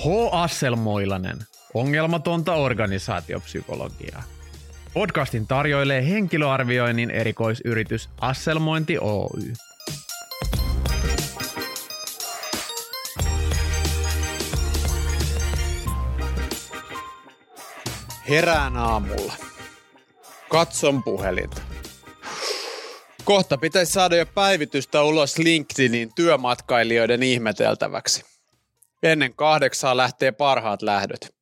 H. Asselmoilanen, ongelmatonta organisaatiopsykologiaa. Podcastin tarjoilee henkilöarvioinnin erikoisyritys Asselmointi Oy. Herään aamulla. Katson puhelinta. Kohta pitäisi saada jo päivitystä ulos LinkedInin työmatkailijoiden ihmeteltäväksi. Ennen kahdeksaa lähtee parhaat lähdöt.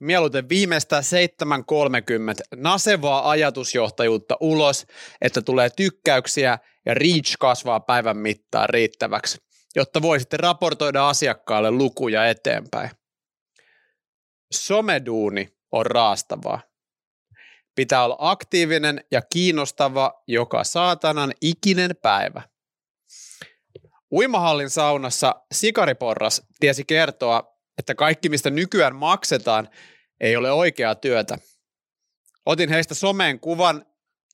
Mieluiten viimeistään 7.30 nasevaa ajatusjohtajuutta ulos, että tulee tykkäyksiä ja reach kasvaa päivän mittaan riittäväksi, jotta voisitte raportoida asiakkaalle lukuja eteenpäin. Someduuni on raastavaa. Pitää olla aktiivinen ja kiinnostava joka saatanan ikinen päivä. Uimahallin saunassa Sikariporras tiesi kertoa, että kaikki mistä nykyään maksetaan ei ole oikeaa työtä. Otin heistä someen kuvan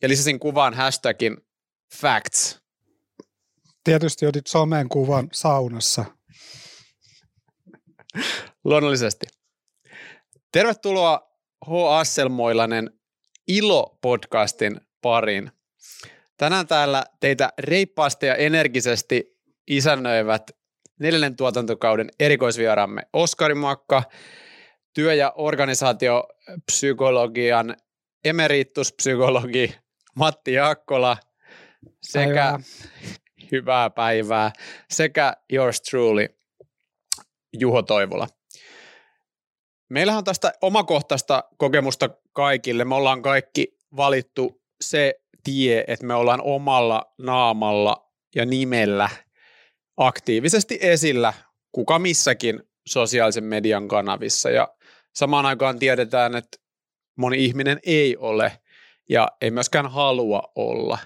ja lisäsin kuvaan hashtagin facts. Tietysti otit someen kuvan saunassa. Luonnollisesti. Tervetuloa H. Asselmoilanen Ilo-podcastin pariin. Tänään täällä teitä reippaasti ja energisesti isännöivät neljännen tuotantokauden erikoisvieraamme Oskari Makka, työ- ja organisaatiopsykologian emerituspsykologi Matti Jaakkola sekä Päivää. hyvää päivää sekä yours truly Juho Toivola. Meillähän on tästä omakohtaista kokemusta kaikille. Me ollaan kaikki valittu se tie, että me ollaan omalla naamalla ja nimellä aktiivisesti esillä kuka missäkin sosiaalisen median kanavissa. Ja samaan aikaan tiedetään, että moni ihminen ei ole ja ei myöskään halua olla.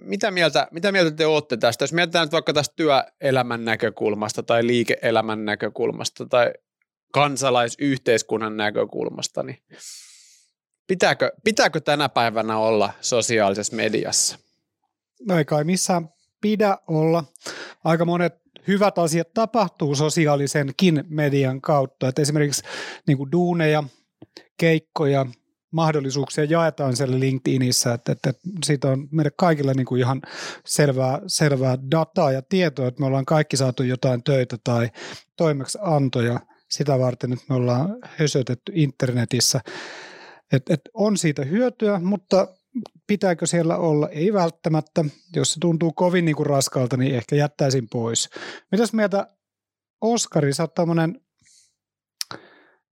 Mitä mieltä, mitä mieltä te olette tästä? Jos mietitään nyt vaikka tästä työelämän näkökulmasta tai liike-elämän näkökulmasta tai kansalaisyhteiskunnan näkökulmasta, niin pitääkö, pitääkö tänä päivänä olla sosiaalisessa mediassa? No ei kai missään pidä olla. Aika monet hyvät asiat tapahtuu sosiaalisenkin median kautta. Et esimerkiksi niin kuin duuneja, keikkoja, mahdollisuuksia jaetaan siellä LinkedInissä, että, että, siitä on meille kaikille niin kuin ihan selvää, selvää dataa ja tietoa, että me ollaan kaikki saatu jotain töitä tai toimeksiantoja sitä varten, että me ollaan hösötetty internetissä. Et, et on siitä hyötyä, mutta pitääkö siellä olla? Ei välttämättä. Jos se tuntuu kovin niin kuin raskalta, niin ehkä jättäisin pois. Mitäs mieltä Oskari, sä oot tämmönen,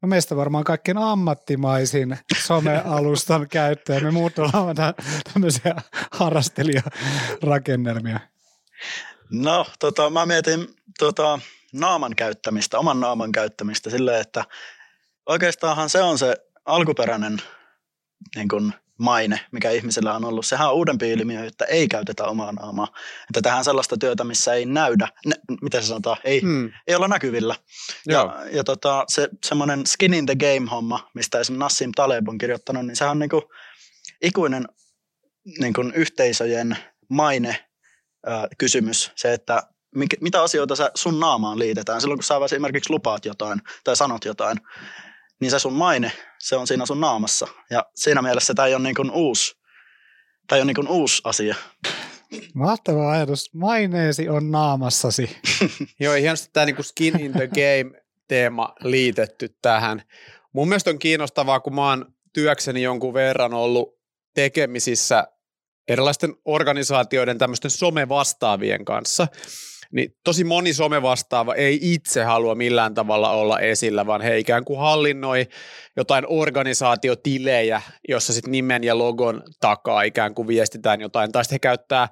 no meistä varmaan kaikkein ammattimaisin somealustan käyttäjä. Me muut ollaan tä- tämmöisiä harrastelijarakennelmia. No, tota, mä mietin tota, naaman käyttämistä, oman naaman käyttämistä silleen, että oikeastaanhan se on se alkuperäinen niin kun, maine, mikä ihmisellä on ollut. Sehän on uudempi ilmiö, että ei käytetä omaa naamaa. Että tehdään sellaista työtä, missä ei näydä, ne, miten se sanotaan, ei, Hmm. ei olla näkyvillä. Joo. Ja, ja tota, se semmoinen skin in the game-homma, mistä esimerkiksi Nassim Taleb on kirjoittanut, niin sehän on niinku ikuinen niinku yhteisöjen maine ää, kysymys. Se, että mik, mitä asioita sä sun naamaan liitetään. Silloin kun sä esimerkiksi lupaat jotain tai sanot jotain, niin se sun maine, se on siinä sun naamassa. Ja siinä mielessä tämä ei ole niinku uusi, tämä ei ole niinku uusi asia. Mahtava ajatus. Maineesi on naamassasi. Joo, hienosti tämä niinku skin in the game teema liitetty tähän. Mun mielestä on kiinnostavaa, kun mä oon työkseni jonkun verran ollut tekemisissä erilaisten organisaatioiden tämmöisten somevastaavien kanssa, niin tosi moni somevastaava ei itse halua millään tavalla olla esillä, vaan he ikään kuin hallinnoi jotain organisaatiotilejä, jossa sitten nimen ja logon takaa ikään kuin viestitään jotain, tai sitten he käyttää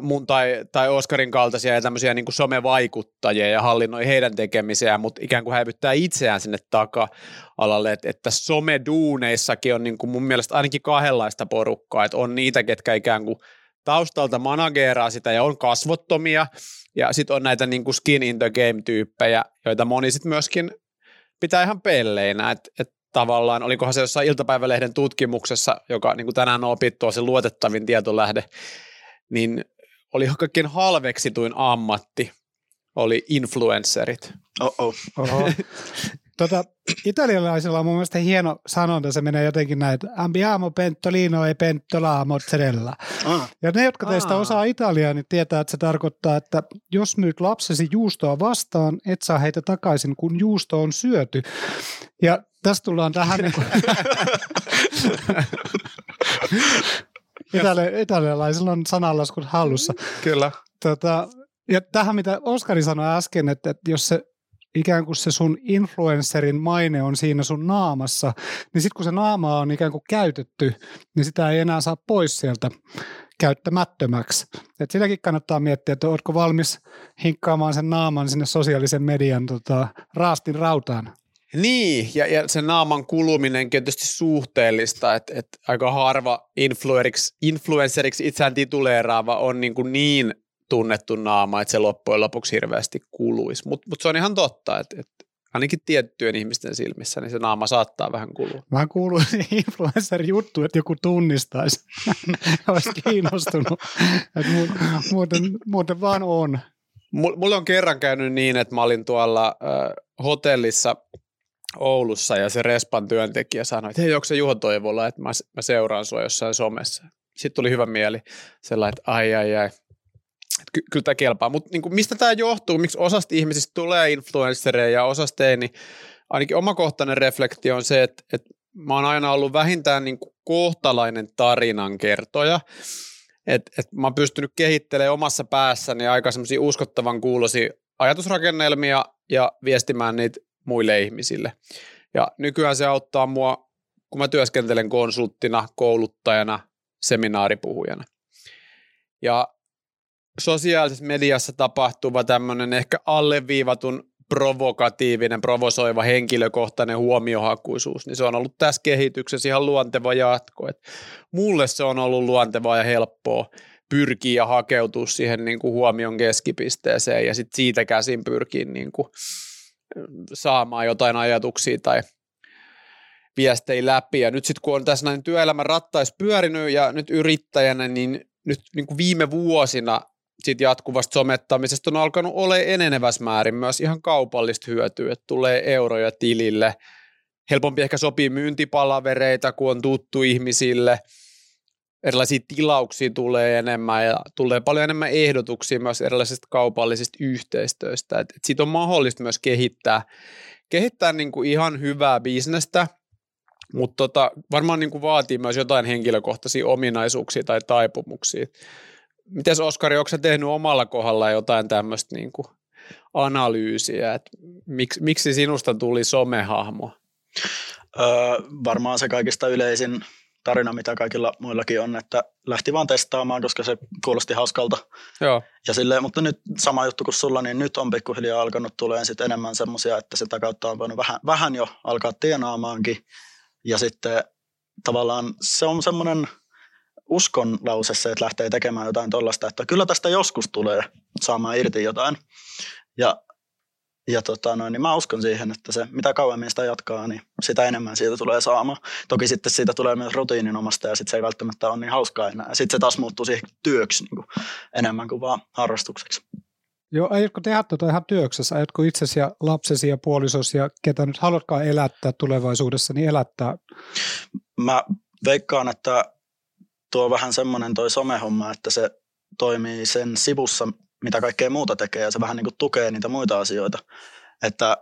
mun tai, tai Oskarin kaltaisia ja tämmöisiä niin kuin somevaikuttajia ja hallinnoi heidän tekemisiään, mutta ikään kuin häivyttää itseään sinne taka-alalle, että, että someduuneissakin on niin kuin mun mielestä ainakin kahdenlaista porukkaa, että on niitä, ketkä ikään kuin taustalta manageeraa sitä ja on kasvottomia, ja sitten on näitä niin kuin skin in the game-tyyppejä, joita moni sitten myöskin pitää ihan pelleinä, että et tavallaan, olikohan se jossain iltapäivälehden tutkimuksessa, joka niin kuin tänään on opittu, on se luotettavin tietolähde, niin oli kaikkein halveksituin ammatti, oli influencerit. Oh-oh. Oho. Tota, italialaisilla on mun mielestä hieno sanonta, se menee jotenkin näin, että ambiamo pentolino e pentola mozzarella. Ah, Ja ne, jotka teistä Aa. osaa italiaa, niin tietää, että se tarkoittaa, että jos myyt lapsesi juustoa vastaan, et saa heitä takaisin, kun juusto on syöty. Ja tästä tullaan tähän niin kuin Itali- italialaisilla on sananlaskut hallussa. Kyllä. Tota, ja tähän, mitä Oskari sanoi äsken, että, että jos se ikään kuin se sun influencerin maine on siinä sun naamassa, niin sitten kun se naama on ikään kuin käytetty, niin sitä ei enää saa pois sieltä käyttämättömäksi. Et sitäkin kannattaa miettiä, että oletko valmis hinkkaamaan sen naaman sinne sosiaalisen median tota, raastin rautaan. Niin, ja, ja se naaman kuluminenkin on tietysti suhteellista, että, että aika harva influenceriksi itseään tituleeraava on niin, kuin niin tunnettu naama, että se loppujen lopuksi hirveästi kuluisi. Mutta mut se on ihan totta, että, että ainakin tiettyjen ihmisten silmissä niin se naama saattaa vähän kulua. Vähän kuuluu influencer-juttu, että joku tunnistaisi. Olisi kiinnostunut. Et mu- muuten, muuten vaan on. Mul- Mulle on kerran käynyt niin, että mä olin tuolla äh, hotellissa Oulussa ja se Respan työntekijä sanoi, että hei, onko se Juho Toivola, että mä, mä seuraan sua jossain somessa. Sitten tuli hyvä mieli sellainen, että ai ai ai, ky- kyllä tämä kelpaa. Mutta niin mistä tämä johtuu, miksi osasta ihmisistä tulee influenssereja ja osasta ei, niin ainakin omakohtainen reflektio on se, että, että mä oon aina ollut vähintään niin kohtalainen tarinan kertoja. Et, mä oon pystynyt kehittelemään omassa päässäni aika semmoisia uskottavan kuulosia ajatusrakennelmia ja viestimään niitä muille ihmisille. Ja nykyään se auttaa mua, kun mä työskentelen konsulttina, kouluttajana, seminaaripuhujana. Ja sosiaalisessa mediassa tapahtuva tämmöinen ehkä alleviivatun provokatiivinen, provosoiva, henkilökohtainen huomiohakuisuus, niin se on ollut tässä kehityksessä ihan luonteva jatko. Et mulle se on ollut luontevaa ja helppoa pyrkiä ja hakeutua siihen niin kuin huomion keskipisteeseen ja sitten siitä käsin pyrkiä niin kuin saamaan jotain ajatuksia tai viestejä läpi. Ja nyt sitten kun on tässä näin työelämän rattais pyörinyt ja nyt yrittäjänä, niin nyt niin kuin viime vuosina sit jatkuvasta somettamisesta on alkanut olla enenevässä määrin myös ihan kaupallista hyötyä, että tulee euroja tilille. Helpompi ehkä sopii myyntipalavereita, kun on tuttu ihmisille. Erilaisia tilauksia tulee enemmän ja tulee paljon enemmän ehdotuksia myös erilaisista kaupallisista yhteistyöstä. Et, et siitä on mahdollista myös kehittää, kehittää niin kuin ihan hyvää bisnestä, mutta tota, varmaan niin kuin vaatii myös jotain henkilökohtaisia ominaisuuksia tai taipumuksia. Mites Oskari, onko sä tehnyt omalla kohdalla jotain tämmöistä niin kuin analyysiä, että miksi, miksi sinusta tuli somehahmo? öö, varmaan se kaikista yleisin tarina, mitä kaikilla muillakin on, että lähti vaan testaamaan, koska se kuulosti hauskalta. Joo, Ja silleen, mutta nyt sama juttu kuin sulla, niin nyt on pikkuhiljaa alkanut tulee sit enemmän semmoisia, että sitä kautta on voinut vähän, vähän jo alkaa tienaamaankin. Ja sitten tavallaan se on semmoinen uskon lause se, että lähtee tekemään jotain tuollaista, että kyllä tästä joskus tulee saamaan irti jotain. Ja, ja tota noin, niin mä uskon siihen, että se mitä kauemmin sitä jatkaa, niin sitä enemmän siitä tulee saamaan. Toki sitten siitä tulee myös rutiininomasta ja sitten se ei välttämättä ole niin hauskaa enää. Sitten se taas muuttuu siihen työksi niin kuin, enemmän kuin vaan harrastukseksi. Joo, aiotko tehdä tuota ihan työksessä? Aiotko itsesi ja lapsesi ja puolisosi ja ketä nyt haluatkaan elättää tulevaisuudessa, niin elättää? Mä veikkaan, että tuo on vähän semmoinen toi somehomma, että se toimii sen sivussa, mitä kaikkea muuta tekee ja se vähän niin kuin tukee niitä muita asioita. Että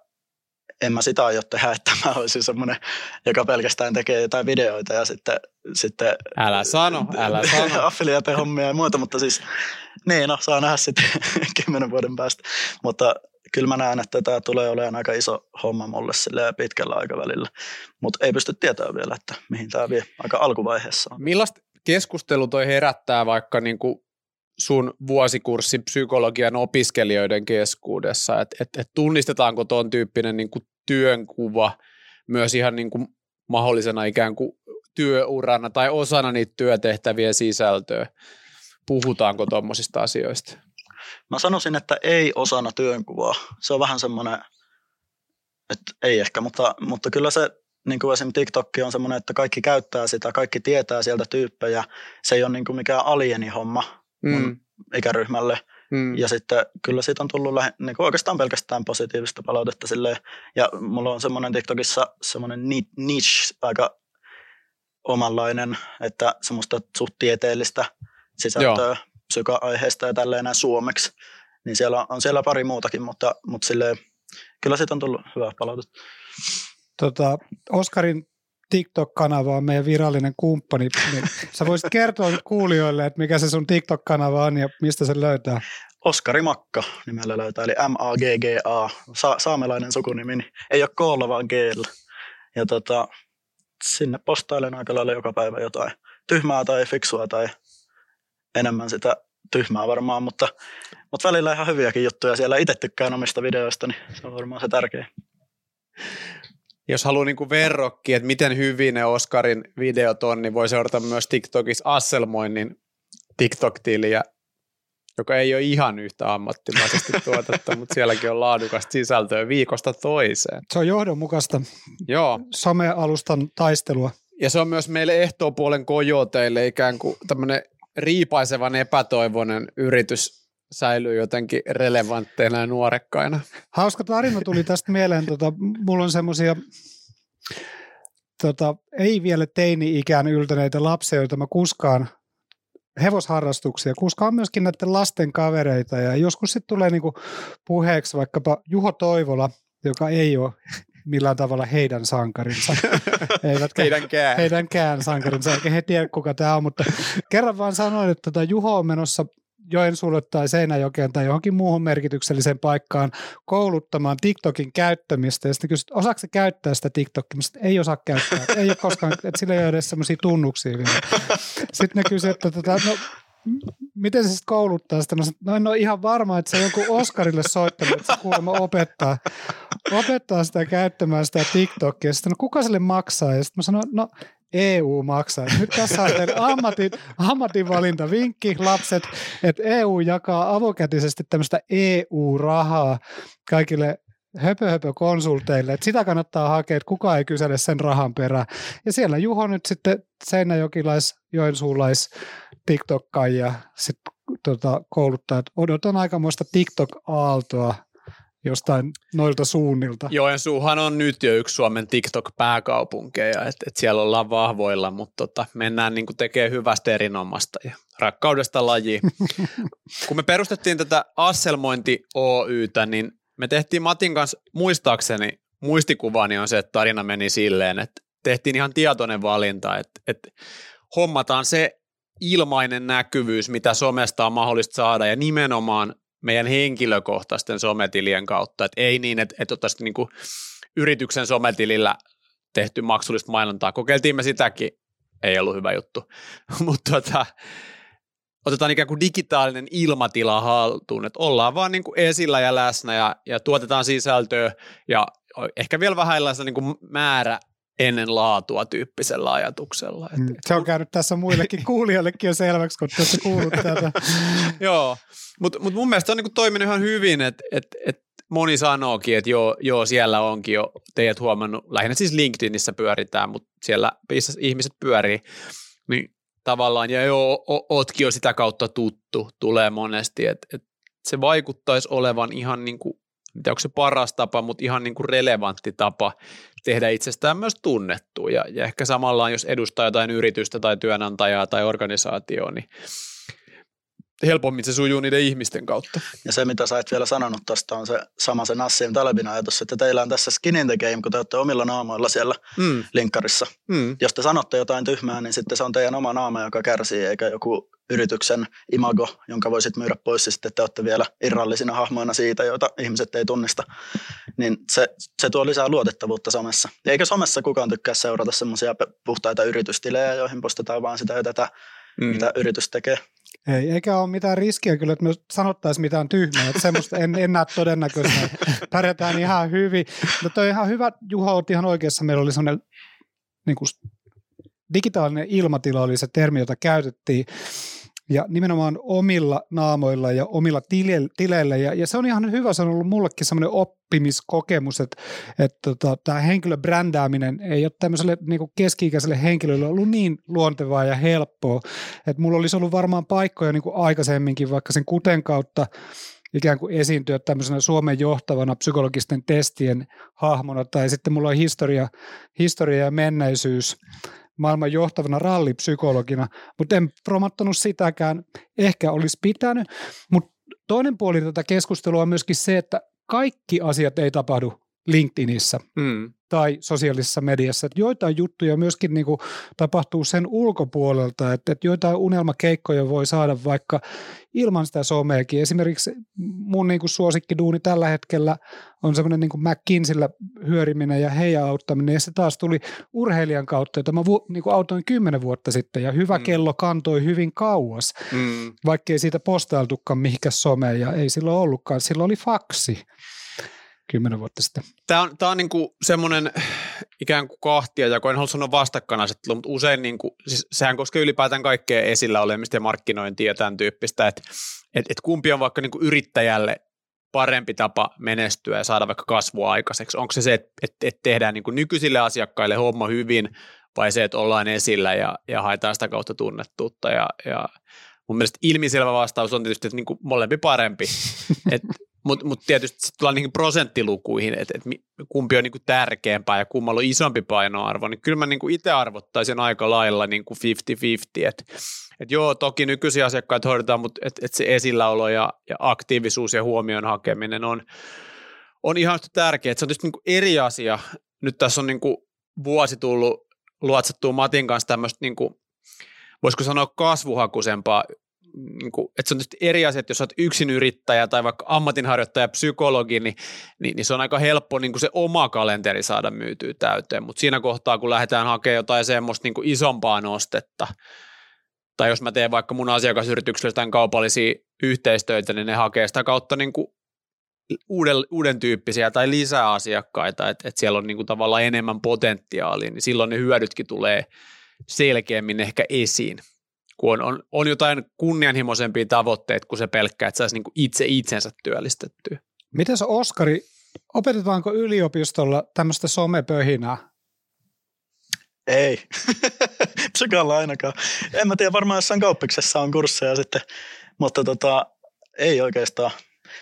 en mä sitä aio tehdä, että mä olisin semmoinen, joka pelkästään tekee jotain videoita ja sitten, sitten älä sano, älä sano. affiliate-hommia ja muuta, mutta siis niin, no saa nähdä sitten kymmenen vuoden päästä. Mutta kyllä mä näen, että tämä tulee olemaan aika iso homma mulle pitkällä aikavälillä. Mutta ei pysty tietämään vielä, että mihin tämä vie aika alkuvaiheessa. on. Millaista keskustelu toi herättää vaikka niin kuin sun vuosikurssin psykologian opiskelijoiden keskuudessa, että et, et tunnistetaanko tuon tyyppinen niin kuin työnkuva myös ihan niin kuin mahdollisena ikään kuin työurana tai osana niitä työtehtävien sisältöä? Puhutaanko tuommoisista asioista? Mä sanoisin, että ei osana työnkuvaa. Se on vähän semmoinen, että ei ehkä, mutta, mutta kyllä se niin kuin esimerkiksi TikTok on semmoinen, että kaikki käyttää sitä, kaikki tietää sieltä tyyppejä. Se ei ole niin kuin mikään alienihomma mun Mm. ikäryhmälle. Mm. Ja sitten kyllä siitä on tullut lähe, niin kuin oikeastaan pelkästään positiivista palautetta silleen. Ja mulla on semmoinen TikTokissa semmoinen niche aika omanlainen, että semmoista suht tieteellistä sisältöä Joo. psyka-aiheesta ja tälleen näin suomeksi. Niin siellä on siellä pari muutakin, mutta, mutta silleen, kyllä siitä on tullut hyvää palautetta. Tota, Oskarin TikTok-kanava on meidän virallinen kumppani. Niin sä voisit kertoa kuulijoille, että mikä se sun TikTok-kanava on ja mistä se löytää. Oskari Makka nimellä löytää, eli M-A-G-G-A, Sa- saamelainen sukunimi, niin ei ole koolla vaan g Ja tota, sinne postailen aika lailla joka päivä jotain tyhmää tai fiksua tai enemmän sitä tyhmää varmaan, mutta, mutta välillä ihan hyviäkin juttuja. Siellä itse tykkään omista videoista, niin se on varmaan se tärkein. Jos haluaa niin verrokki, että miten hyvin ne Oscarin videot on, niin voi seurata myös TikTokissa Asselmoinnin TikTok-tiliä, joka ei ole ihan yhtä ammattimaisesti tuotetta, mutta sielläkin on laadukasta sisältöä viikosta toiseen. Se on johdonmukaista Joo. somealustan taistelua. Ja se on myös meille ehtoopuolen kojoteille ikään kuin tämmöinen riipaisevan epätoivoinen yritys säilyy jotenkin relevantteina ja nuorekkaina. Hauska tarina tuli tästä mieleen. Tota, mulla on semmoisia tota, ei vielä teini-ikään yltäneitä lapsia, joita mä kuskaan hevosharrastuksia, kuskaan myöskin näiden lasten kavereita ja joskus sitten tulee niinku puheeksi vaikkapa Juho Toivola, joka ei ole millään tavalla heidän sankarinsa. Eivätkä heidänkään. heidänkään sankarinsa, eikä he tiedä kuka tämä on, mutta kerran vaan sanoin, että tota Juho on menossa Joensuulle tai Seinäjokeen tai johonkin muuhun merkitykselliseen paikkaan kouluttamaan TikTokin käyttämistä. Ja sitten kysyt, osaako se käyttää sitä TikTokia? Sitten ei osaa käyttää. Ei ole koskaan, että sillä ei ole edes sellaisia tunnuksia vielä. Sitten ne kysyvät, että tota, no, miten se sitten kouluttaa sitä? No en ole ihan varma, että se joku Oskarille soittanut, että se kuulemma opettaa, opettaa sitä käyttämään sitä TikTokia. Sitten no kuka sille maksaa? Ja sitten mä sanoin, no EU maksaa. Nyt tässä on teidän ammatin, ammatinvalinta vinkki, lapset, että EU jakaa avokätisesti tämmöistä EU-rahaa kaikille höpö, höpö konsulteille, että sitä kannattaa hakea, että kukaan ei kysele sen rahan perään. Ja siellä Juho nyt sitten Seinäjokilais, Joensuulais, TikTok-kaija sitten tota, kouluttaa, että odotan aikamoista TikTok-aaltoa jostain noilta suunnilta. Joensuuhan on nyt jo yksi Suomen TikTok-pääkaupunkeja, että et siellä ollaan vahvoilla, mutta tota, mennään niin tekemään hyvästä erinomasta ja rakkaudesta laji. Kun me perustettiin tätä Asselmointi Oytä, niin me tehtiin Matin kanssa, muistaakseni, muistikuvani on se, että tarina meni silleen, että tehtiin ihan tietoinen valinta, että, että hommataan se ilmainen näkyvyys, mitä somesta on mahdollista saada ja nimenomaan meidän henkilökohtaisten sometilien kautta, että ei niin, että, että ottaisiin niin kuin yrityksen sometilillä tehty maksullista mainontaa. Kokeiltiin me sitäkin, ei ollut hyvä juttu, mutta tota, otetaan ikään kuin digitaalinen ilmatila haltuun, että ollaan vaan niin kuin esillä ja läsnä ja, ja tuotetaan sisältöä. Ja ehkä vielä vähän niin kuin määrä ennen laatua tyyppisellä ajatuksella. Mm, se on käynyt tässä muillekin kuulijoillekin jo selväksi, kun tässä kuulut tätä. joo, mutta mut mun mielestä on niinku toiminut ihan hyvin, että et, et moni sanookin, että joo, joo, siellä onkin jo teidät huomannut, lähinnä siis LinkedInissä pyöritään, mutta siellä ihmiset pyörii, niin tavallaan, ja joo, ootkin jo sitä kautta tuttu, tulee monesti, että et se vaikuttaisi olevan ihan niin kuin mitä onko se paras tapa, mutta ihan niin kuin relevantti tapa tehdä itsestään myös tunnettu. Ja, ja ehkä samalla, jos edustaa jotain yritystä tai työnantajaa tai organisaatioon, niin helpommin se sujuu niiden ihmisten kautta. Ja se, mitä sä et vielä sanonut tuosta, on se sama se Nassim Talebin ajatus, että teillä on tässä skin in the game, kun te olette omilla naamoilla siellä mm. linkkarissa. Mm. Jos te sanotte jotain tyhmää, niin sitten se on teidän oma naama, joka kärsii, eikä joku yrityksen imago, jonka voisit myydä pois, ja sitten te olette vielä irrallisina hahmoina siitä, joita ihmiset ei tunnista. Niin se, se tuo lisää luotettavuutta somessa. Eikä somessa kukaan tykkää seurata semmoisia puhtaita yritystilejä, joihin postetaan vaan sitä ja tätä, mm. mitä yritys tekee. Ei, eikä ole mitään riskiä kyllä, että me sanottaisiin mitään tyhmää. Että semmoista en, en näe todennäköisenä. Pärjätään ihan hyvin. Mutta on ihan hyvä, Juha otti ihan oikeassa. Meillä oli semmoinen niin kuin digitaalinen ilmatila oli se termi, jota käytettiin. Ja nimenomaan omilla naamoilla ja omilla tileillä. Ja, ja se on ihan hyvä, se on ollut mullekin semmoinen oppimiskokemus, että, että tota, tämä henkilöbrändääminen ei ole tämmöiselle niin keski-ikäiselle henkilölle ollut niin luontevaa ja helppoa, että mulla olisi ollut varmaan paikkoja niin kuin aikaisemminkin vaikka sen kuten kautta ikään kuin esiintyä tämmöisenä Suomen johtavana psykologisten testien hahmona, tai sitten mulla on historia, historia ja menneisyys maailman johtavana rallipsykologina, mutta en promattanut sitäkään, ehkä olisi pitänyt, mutta toinen puoli tätä keskustelua on myöskin se, että kaikki asiat ei tapahdu LinkedInissä. Mm. Tai sosiaalisessa mediassa. Että joitain juttuja myöskin niin kuin tapahtuu sen ulkopuolelta, että, että joitain unelmakeikkoja voi saada vaikka ilman sitä someakin. Esimerkiksi mun niin kuin suosikkiduuni tällä hetkellä on semmoinen niin McKinseyllä hyöriminen ja heidän auttaminen, ja se taas tuli urheilijan kautta, jota mä vu, niin kuin autoin kymmenen vuotta sitten, ja hyvä mm. kello kantoi hyvin kauas, mm. vaikkei siitä postailtukaan mihinkä someen, ja ei silloin ollutkaan, silloin oli faksi kymmenen vuotta sitten. Tämä on, tämä on niin kuin semmoinen ikään kuin kahtia, ja en halua sanoa vastakkainasettelu, mutta usein niin kuin, siis sehän koskee ylipäätään kaikkea esillä olemista ja markkinointia ja tämän tyyppistä, että et, et kumpi on vaikka niin kuin yrittäjälle parempi tapa menestyä ja saada vaikka kasvua aikaiseksi? Onko se se, että et, et tehdään niin kuin nykyisille asiakkaille homma hyvin vai se, että ollaan esillä ja, ja haetaan sitä kautta tunnettuutta ja, ja mun mielestä ilmiselvä vastaus on tietysti, että niin kuin molempi parempi. Et mutta mut tietysti sitten tullaan niihin prosenttilukuihin, että et kumpi on niinku tärkeämpää ja kummalla on isompi painoarvo, niin kyllä mä niinku itse arvottaisin aika lailla niinku 50-50, että et joo, toki nykyisiä asiakkaita hoidetaan, mutta et, et se esilläolo ja, ja aktiivisuus ja huomion hakeminen on, on ihan tärkeää. Se on tietysti niinku eri asia. Nyt tässä on niinku vuosi tullut luotsattua Matin kanssa tämmöistä, niinku, voisiko sanoa kasvuhakuisempaa niin kuin, että se on eri asia, että jos olet yksin yrittäjä tai vaikka ammatinharjoittaja, psykologi, niin, niin, niin se on aika helppo niin kuin se oma kalenteri saada myytyä täyteen, mutta siinä kohtaa, kun lähdetään hakemaan jotain semmoista niin kuin isompaa nostetta, tai jos mä teen vaikka mun asiakasyrityksellä jotain kaupallisia yhteistöitä, niin ne hakee sitä kautta niin kuin uuden, uuden tyyppisiä tai lisää asiakkaita, että, että siellä on niin kuin tavallaan enemmän potentiaalia, niin silloin ne hyödytkin tulee selkeämmin ehkä esiin kun on, on, on jotain kunnianhimoisempia tavoitteita kuin se pelkkä, että saisi niin itse itsensä työllistettyä. Miten Oskari, opetetaanko yliopistolla tämmöistä somepöhinää? Ei, psykalla ainakaan. En mä tiedä, varmaan jossain kauppiksessa on kursseja sitten, mutta tota, ei oikeastaan.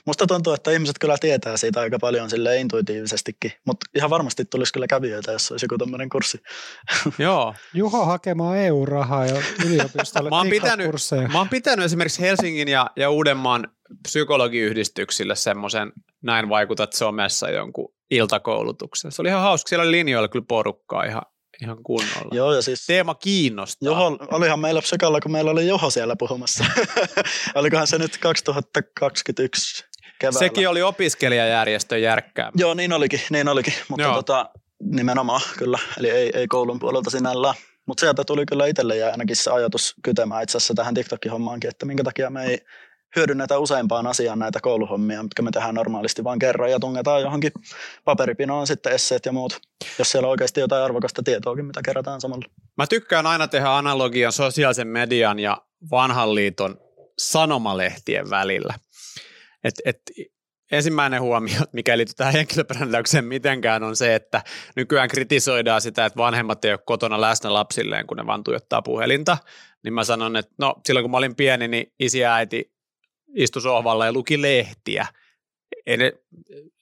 Musta tuntuu, että ihmiset kyllä tietää siitä aika paljon sille intuitiivisestikin, mutta ihan varmasti tulisi kyllä kävijöitä, jos olisi joku tämmöinen kurssi. Joo. Juho hakemaan EU-rahaa ja yliopistolle mä, oon pitänyt, mä oon pitänyt esimerkiksi Helsingin ja, ja Uudenmaan psykologiyhdistyksille semmoisen näin vaikutat somessa jonkun iltakoulutuksen. Se oli ihan hauska. Siellä oli linjoilla kyllä porukkaa ihan, ihan kunnolla. Joo, ja siis Teema kiinnostaa. Joho, olihan meillä psykalla, kun meillä oli Joho siellä puhumassa. Olikohan se nyt 2021 keväällä? Sekin oli opiskelijajärjestön järkkää. Joo, niin olikin, niin olikin. mutta tota, nimenomaan kyllä, eli ei, ei koulun puolelta sinällään. Mutta sieltä tuli kyllä itselle ja ainakin se ajatus kytemään itse asiassa tähän TikTokin hommaankin, että minkä takia me ei hyödynnetä useampaan asiaan näitä kouluhommia, mitkä me tehdään normaalisti vain kerran ja tungetaan johonkin paperipinoon sitten esseet ja muut, jos siellä on oikeasti jotain arvokasta tietoakin, mitä kerätään samalla. Mä tykkään aina tehdä analogian sosiaalisen median ja vanhan liiton sanomalehtien välillä. Et, et ensimmäinen huomio, mikä liittyy tähän henkilöbrändäykseen mitenkään, on se, että nykyään kritisoidaan sitä, että vanhemmat ei ole kotona läsnä lapsilleen, kun ne vaan tuijottaa puhelinta. Niin mä sanon, että no silloin kun mä olin pieni, niin isi ja äiti istui sohvalla ja luki lehtiä. Ei, ne,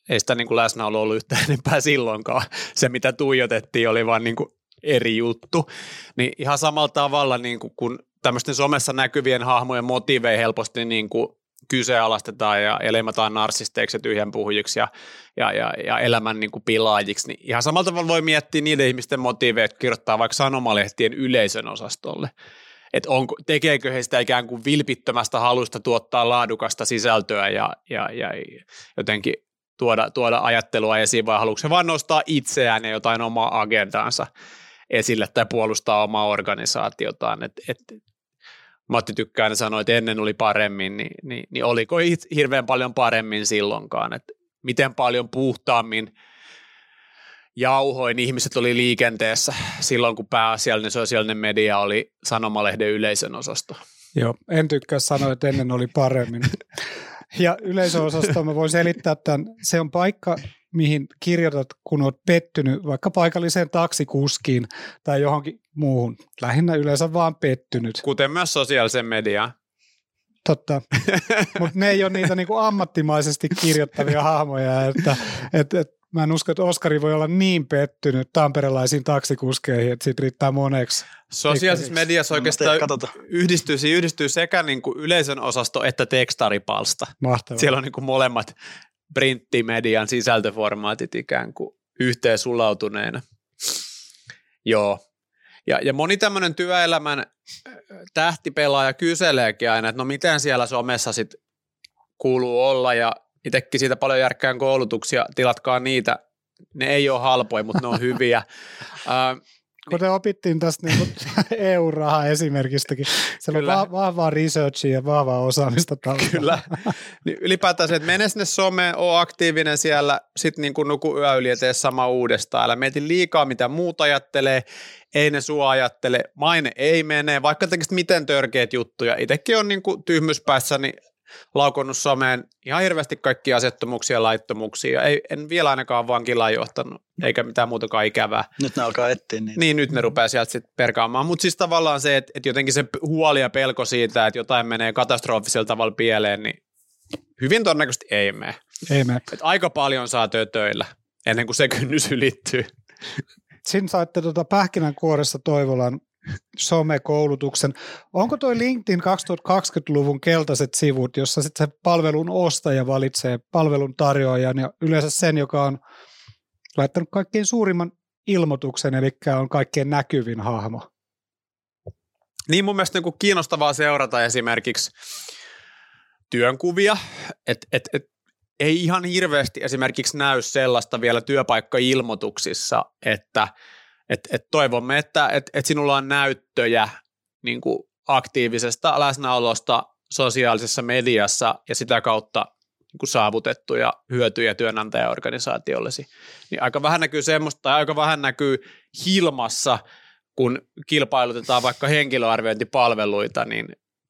ei sitä niin kuin läsnäolo ollut yhtään enempää silloinkaan. Se, mitä tuijotettiin, oli vaan niin kuin eri juttu. Niin ihan samalla tavalla, niin kuin, kun tämmöisten somessa näkyvien hahmojen motiiveja helposti niin kuin kyseenalaistetaan ja, leimataan narsisteiksi ja tyhjän puhujiksi ja, ja, ja, ja elämän niin kuin pilaajiksi, niin ihan samalla tavalla voi miettiä niiden ihmisten motiiveja, jotka kirjoittaa vaikka sanomalehtien yleisön osastolle että onko, tekeekö he sitä ikään kuin vilpittömästä halusta tuottaa laadukasta sisältöä ja, ja, ja jotenkin tuoda, tuoda ajattelua esiin vai haluatko he vain nostaa itseään ja jotain omaa agendaansa esille tai puolustaa omaa organisaatiotaan. Et, et, Matti Tykkäinen sanoi, että ennen oli paremmin, niin, niin, niin oliko hirveän paljon paremmin silloinkaan, että miten paljon puhtaammin – jauhoin ihmiset oli liikenteessä silloin, kun pääasiallinen sosiaalinen media oli sanomalehden yleisön osasto. Joo, en tykkää sanoa, että ennen oli paremmin. Ja yleisöosasto mä voin selittää tämän. Se on paikka, mihin kirjoitat, kun olet pettynyt vaikka paikalliseen taksikuskiin tai johonkin muuhun. Lähinnä yleensä vaan pettynyt. Kuten myös sosiaalisen mediaan. Totta, mutta ne ei ole niitä niinku ammattimaisesti kirjoittavia hahmoja, että et, et, mä en usko, että Oskari voi olla niin pettynyt tamperelaisiin taksikuskeihin, että siitä riittää moneksi. Sosiaalisessa mediassa oikeastaan yhdistyy, yhdistyy sekä niin kuin yleisön osasto että tekstaripalsta. Mahtavaa. Siellä on niin kuin molemmat printtimedian sisältöformaatit ikään kuin yhteen sulautuneena. Joo. Ja, ja moni tämmöinen työelämän tähtipelaaja kyseleekin aina, että no miten siellä somessa sitten kuuluu olla ja itsekin siitä paljon järkkään koulutuksia, tilatkaa niitä. Ne ei ole halpoja, mutta ne on hyviä. Kuten opittiin tästä niin EU-rahaa esimerkistäkin. Se on va- vahvaa researchia ja vahvaa osaamista taustalla. Kyllä. Niin ylipäätään se, että mene sinne someen, ole aktiivinen siellä, sitten niin kuin nuku yö yli ja tee sama uudestaan. Älä mieti liikaa, mitä muut ajattelee, ei ne sua ajattele, maine ei mene, vaikka tekisit miten törkeät juttuja. Itsekin on niin kuin tyhmyspäässä, niin laukonnut someen ihan hirveästi kaikkia asettomuuksia ja laittomuuksia. Ei, en vielä ainakaan vankilaan johtanut, eikä mitään muutakaan ikävää. Nyt ne alkaa etsiä niitä. Niin, nyt ne rupeaa sieltä sitten perkaamaan. Mutta siis tavallaan se, että, että jotenkin se huoli ja pelko siitä, että jotain menee katastrofisella tavalla pieleen, niin hyvin todennäköisesti ei mene. Ei mene. Et aika paljon saa töillä ennen kuin se kynnys ylittyy. Siinä saitte tuota pähkinänkuoressa Toivolan somekoulutuksen. Onko toi LinkedIn 2020-luvun keltaiset sivut, jossa sitten se palvelun ostaja valitsee palvelun tarjoajan ja yleensä sen, joka on laittanut kaikkein suurimman ilmoituksen, eli on kaikkein näkyvin hahmo? Niin mun mielestä niin kiinnostavaa seurata esimerkiksi työnkuvia, että et, et, ei ihan hirveästi esimerkiksi näy sellaista vielä työpaikkailmoituksissa, että – et, et toivomme, että et, et sinulla on näyttöjä niin kuin aktiivisesta läsnäolosta sosiaalisessa mediassa ja sitä kautta niin kuin saavutettuja hyötyjä työnantajaorganisaatiollesi. Niin aika vähän näkyy semmoista, tai aika vähän näkyy Hilmassa, kun kilpailutetaan vaikka henkilöarviointipalveluita, niin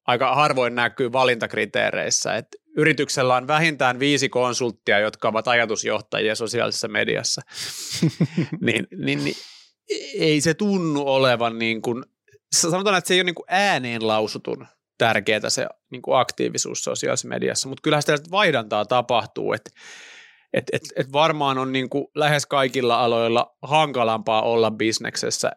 aika harvoin näkyy valintakriteereissä, että yrityksellä on vähintään viisi konsulttia, jotka ovat ajatusjohtajia sosiaalisessa mediassa. niin, niin, niin ei se tunnu olevan niin kuin, sanotaan, että se ei ole niin kuin ääneen lausutun tärkeää se niin kuin aktiivisuus sosiaalisessa mediassa, mutta kyllähän sitä vaihdantaa tapahtuu, että et, et, et varmaan on niin kuin lähes kaikilla aloilla hankalampaa olla bisneksessä,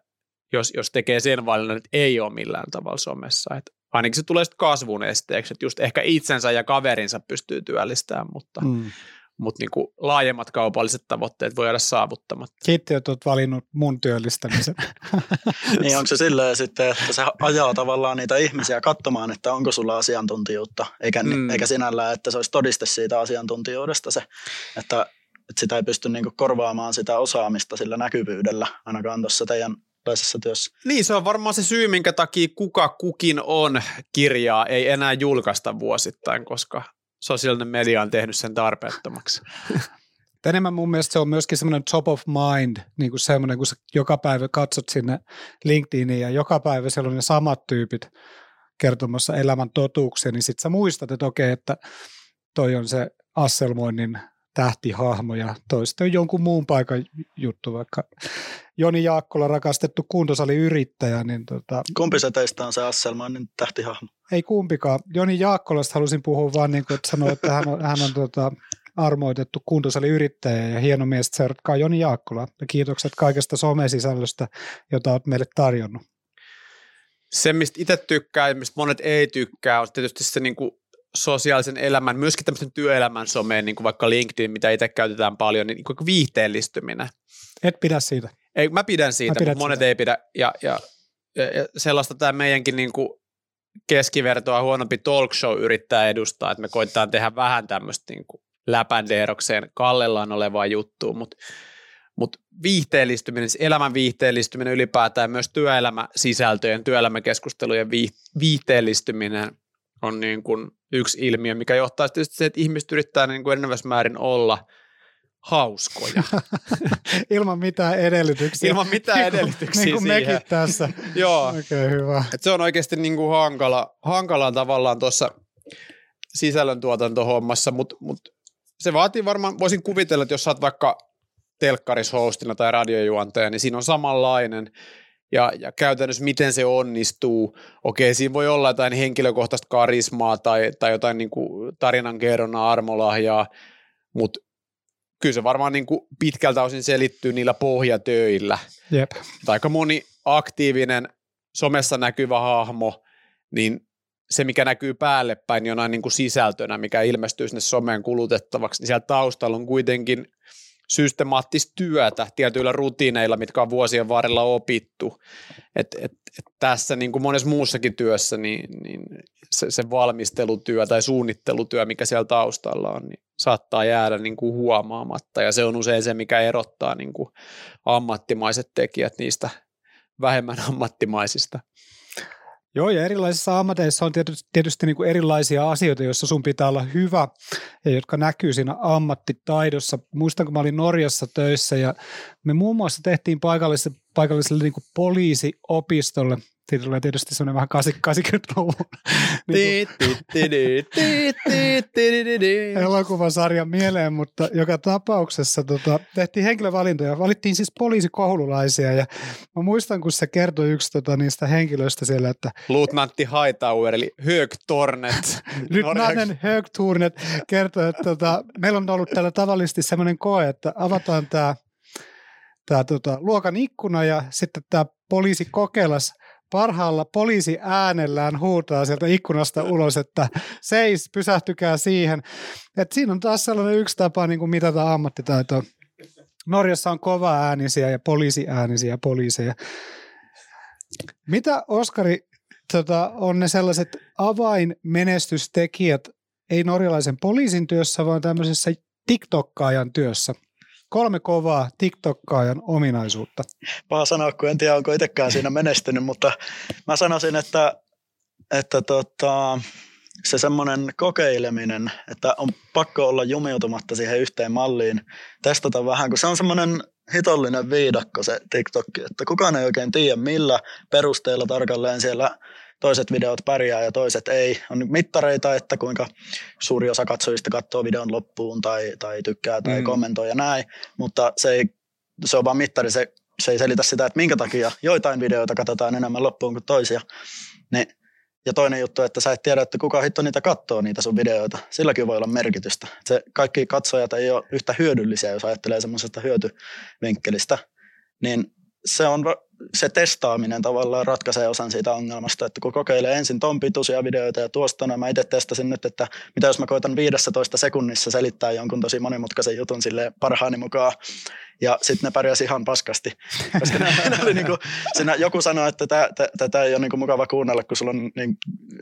jos, jos tekee sen valinnan, että ei ole millään tavalla somessa. Et ainakin se tulee sitten kasvun esteeksi, että just ehkä itsensä ja kaverinsa pystyy työllistämään, mutta, mm mutta niinku laajemmat kaupalliset tavoitteet voi olla saavuttamatta. Kiitti, että olet valinnut mun työllistämisen. niin onko se silleen sitten, että se ajaa tavallaan niitä ihmisiä katsomaan, että onko sulla asiantuntijuutta, eikä, mm. eikä sinällään, että se olisi todiste siitä asiantuntijuudesta se, että, että sitä ei pysty niinku korvaamaan sitä osaamista sillä näkyvyydellä ainakaan tuossa teidän työssä. Niin, se on varmaan se syy, minkä takia kuka kukin on kirjaa ei enää julkaista vuosittain, koska sosiaalinen media on tehnyt sen tarpeettomaksi. Enemmän mun mielestä se on myöskin semmoinen top of mind, niin kuin semmoinen, kun sä joka päivä katsot sinne LinkedIniin ja joka päivä siellä on ne samat tyypit kertomassa elämän totuuksia, niin sit sä muistat, että okei, että toi on se Asselmoinnin tähtihahmo ja toista on jonkun muun paikan juttu, vaikka Joni Jaakkola rakastettu kuntosaliyrittäjä. Niin tota, Kumpi se teistä on se Asselmoinnin tähtihahmo? Ei kumpikaan. Joni Jaakkolasta halusin puhua vaan niin kuin, että sanoa, että hän on, hän on tota, armoitettu kuntosaliyrittäjä ja hieno mies, että seuratkaa Joni Jaakkola. Ja kiitokset kaikesta somesisällöstä, jota olet meille tarjonnut. Se, mistä itse tykkää ja mistä monet ei tykkää, on tietysti se niin kuin sosiaalisen elämän, myöskin tämmöisen työelämän someen, niin kuin vaikka LinkedIn, mitä itse käytetään paljon, niin, kuin viihteellistymminen. Et pidä siitä. Ei, mä pidän siitä, mä mutta monet sitä. ei pidä. Ja, ja, ja sellaista tämä meidänkin niin kuin keskivertoa huonompi talk show yrittää edustaa, että me koitetaan tehdä vähän tämmöistä niin kuin läpändeerokseen kallellaan olevaa juttua, mutta mut viihteellistyminen, siis elämän viihteellistyminen ylipäätään myös työelämäsisältöjen, työelämäkeskustelujen viihteellistyminen on niin kuin yksi ilmiö, mikä johtaa tietysti se, että ihmiset yrittää niin kuin määrin olla hauskoja. Ilman mitään edellytyksiä. Ilman mitään niin kuin, edellytyksiä niin kuin siihen. mekin tässä. Joo. Okei, okay, hyvä. Et se on oikeasti niin kuin hankala, hankalaa tavallaan tuossa sisällöntuotantohommassa, mutta mut se vaatii varmaan, voisin kuvitella, että jos sä oot vaikka telkkarishostina tai radiojuontaja, niin siinä on samanlainen. Ja, ja käytännössä miten se onnistuu. Okei, siinä voi olla jotain henkilökohtaista karismaa tai, tai jotain niin kuin tarinankerronnan armolahjaa, mutta kyllä se varmaan niin kuin pitkältä osin selittyy niillä pohjatöillä. Jep. Tai aika moni aktiivinen somessa näkyvä hahmo, niin se, mikä näkyy päälle päin jonain niin kuin sisältönä, mikä ilmestyy sinne someen kulutettavaksi, niin siellä taustalla on kuitenkin systemaattista työtä tietyillä rutiineilla, mitkä on vuosien varrella opittu. Et, et, et tässä niin kuin monessa muussakin työssä, niin, niin se, se valmistelutyö tai suunnittelutyö, mikä siellä taustalla on, niin saattaa jäädä niin kuin huomaamatta. Ja se on usein se, mikä erottaa niin kuin ammattimaiset tekijät niistä vähemmän ammattimaisista. Joo, ja erilaisissa ammateissa on tietysti, tietysti niin kuin erilaisia asioita, joissa sun pitää olla hyvä ja jotka näkyy siinä ammattitaidossa. Muistan, kun mä olin Norjassa töissä ja me muun muassa tehtiin paikalliselle, paikalliselle niin kuin poliisiopistolle siitä tulee tietysti semmoinen vähän 80-luvun niin elokuvasarjan mieleen, mutta joka tapauksessa tota, tehtiin henkilövalintoja. Valittiin siis poliisikoululaisia ja mä muistan, kun se kertoi yksi tota, niistä henkilöistä siellä, että Luutnantti Hightower eli Hög Tornet. Luutnantti Hög Tornet kertoi, että tota, meillä on ollut täällä tavallisesti semmoinen koe, että avataan tämä tää, tota, luokan ikkuna ja sitten tämä poliisi kokeilas – parhaalla poliisi äänellään huutaa sieltä ikkunasta ulos, että seis, pysähtykää siihen. Et siinä on taas sellainen yksi tapa niin kuin mitata ammattitaitoa. Norjassa on kova äänisiä ja poliisiäänisiä poliiseja. Mitä Oskari tota, on ne sellaiset avainmenestystekijät, ei norjalaisen poliisin työssä, vaan tämmöisessä TikTokkaajan työssä? Kolme kovaa TikTokkaajan ominaisuutta. Paha sanoa, kun en tiedä, onko itsekään siinä menestynyt, mutta mä sanoisin, että, että tota, se semmoinen kokeileminen, että on pakko olla jumiutumatta siihen yhteen malliin, testata vähän, kun se on semmoinen hitollinen viidakko se TikTok, että kukaan ei oikein tiedä millä perusteella tarkalleen siellä toiset videot pärjää ja toiset ei. On mittareita, että kuinka suuri osa katsojista katsoo videon loppuun tai, tai tykkää tai mm. kommentoi ja näin, mutta se, ei, se on vaan mittari, se, se ei selitä sitä, että minkä takia joitain videoita katsotaan enemmän loppuun kuin toisia. Niin ja toinen juttu, että sä et tiedä, että kuka hitto niitä katsoo, niitä sun videoita. Silläkin voi olla merkitystä. Se, kaikki katsojat ei ole yhtä hyödyllisiä, jos ajattelee semmoisesta hyötyvinkkelistä. Niin se on se testaaminen tavallaan ratkaisee osan siitä ongelmasta, että kun kokeilee ensin ton pituisia videoita ja tuosta, no mä itse testasin nyt, että mitä jos mä koitan 15 sekunnissa selittää jonkun tosi monimutkaisen jutun sille parhaani mukaan, ja sitten ne pärjäsi ihan paskasti. Koska ne, ne oli niinku, siinä joku sanoi, että tätä ei ole niinku mukava kuunnella, kun sulla on niin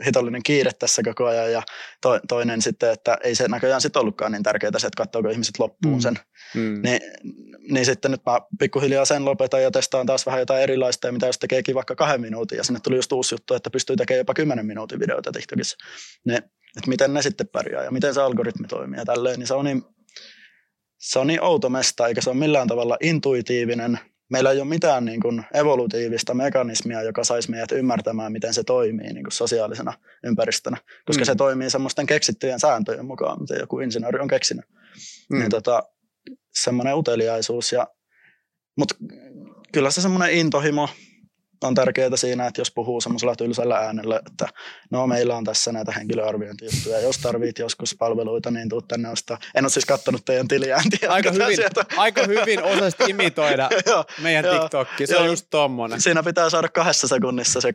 hitollinen kiire tässä koko ajan. Ja to, toinen sitten, että ei se näköjään sitten ollutkaan niin tärkeää se, että katsoako ihmiset loppuun mm. sen. Mm. Niin, niin sitten nyt mä pikkuhiljaa sen lopetan ja testaan taas vähän jotain erilaista, ja mitä jos tekeekin vaikka kahden minuutin. Ja sinne tuli just uusi juttu, että pystyy tekemään jopa kymmenen minuutin videoita TikTokissa. Ne, että miten ne sitten pärjää ja miten se algoritmi toimii ja tälleen, niin se on niin se on niin outo mesta, eikä se ole millään tavalla intuitiivinen. Meillä ei ole mitään niin kuin evolutiivista mekanismia, joka saisi meidät ymmärtämään, miten se toimii niin kuin sosiaalisena ympäristönä, koska mm. se toimii semmoisten keksittyjen sääntöjen mukaan, mitä joku insinööri on keksinyt. Mm. Niin tota, semmoinen uteliaisuus. Ja, mutta kyllä se semmoinen intohimo on tärkeää siinä, että jos puhuu semmoisella tylsällä äänellä, että no meillä on tässä näitä henkilöarviointijuttuja, jos tarvit joskus palveluita, niin tuu tänne ostaa. En ole siis kattonut teidän tiliääntiä. Aika hyvin, aika hyvin osasit imitoida meidän TikTokki, se on just tommonen. Siinä pitää saada kahdessa sekunnissa se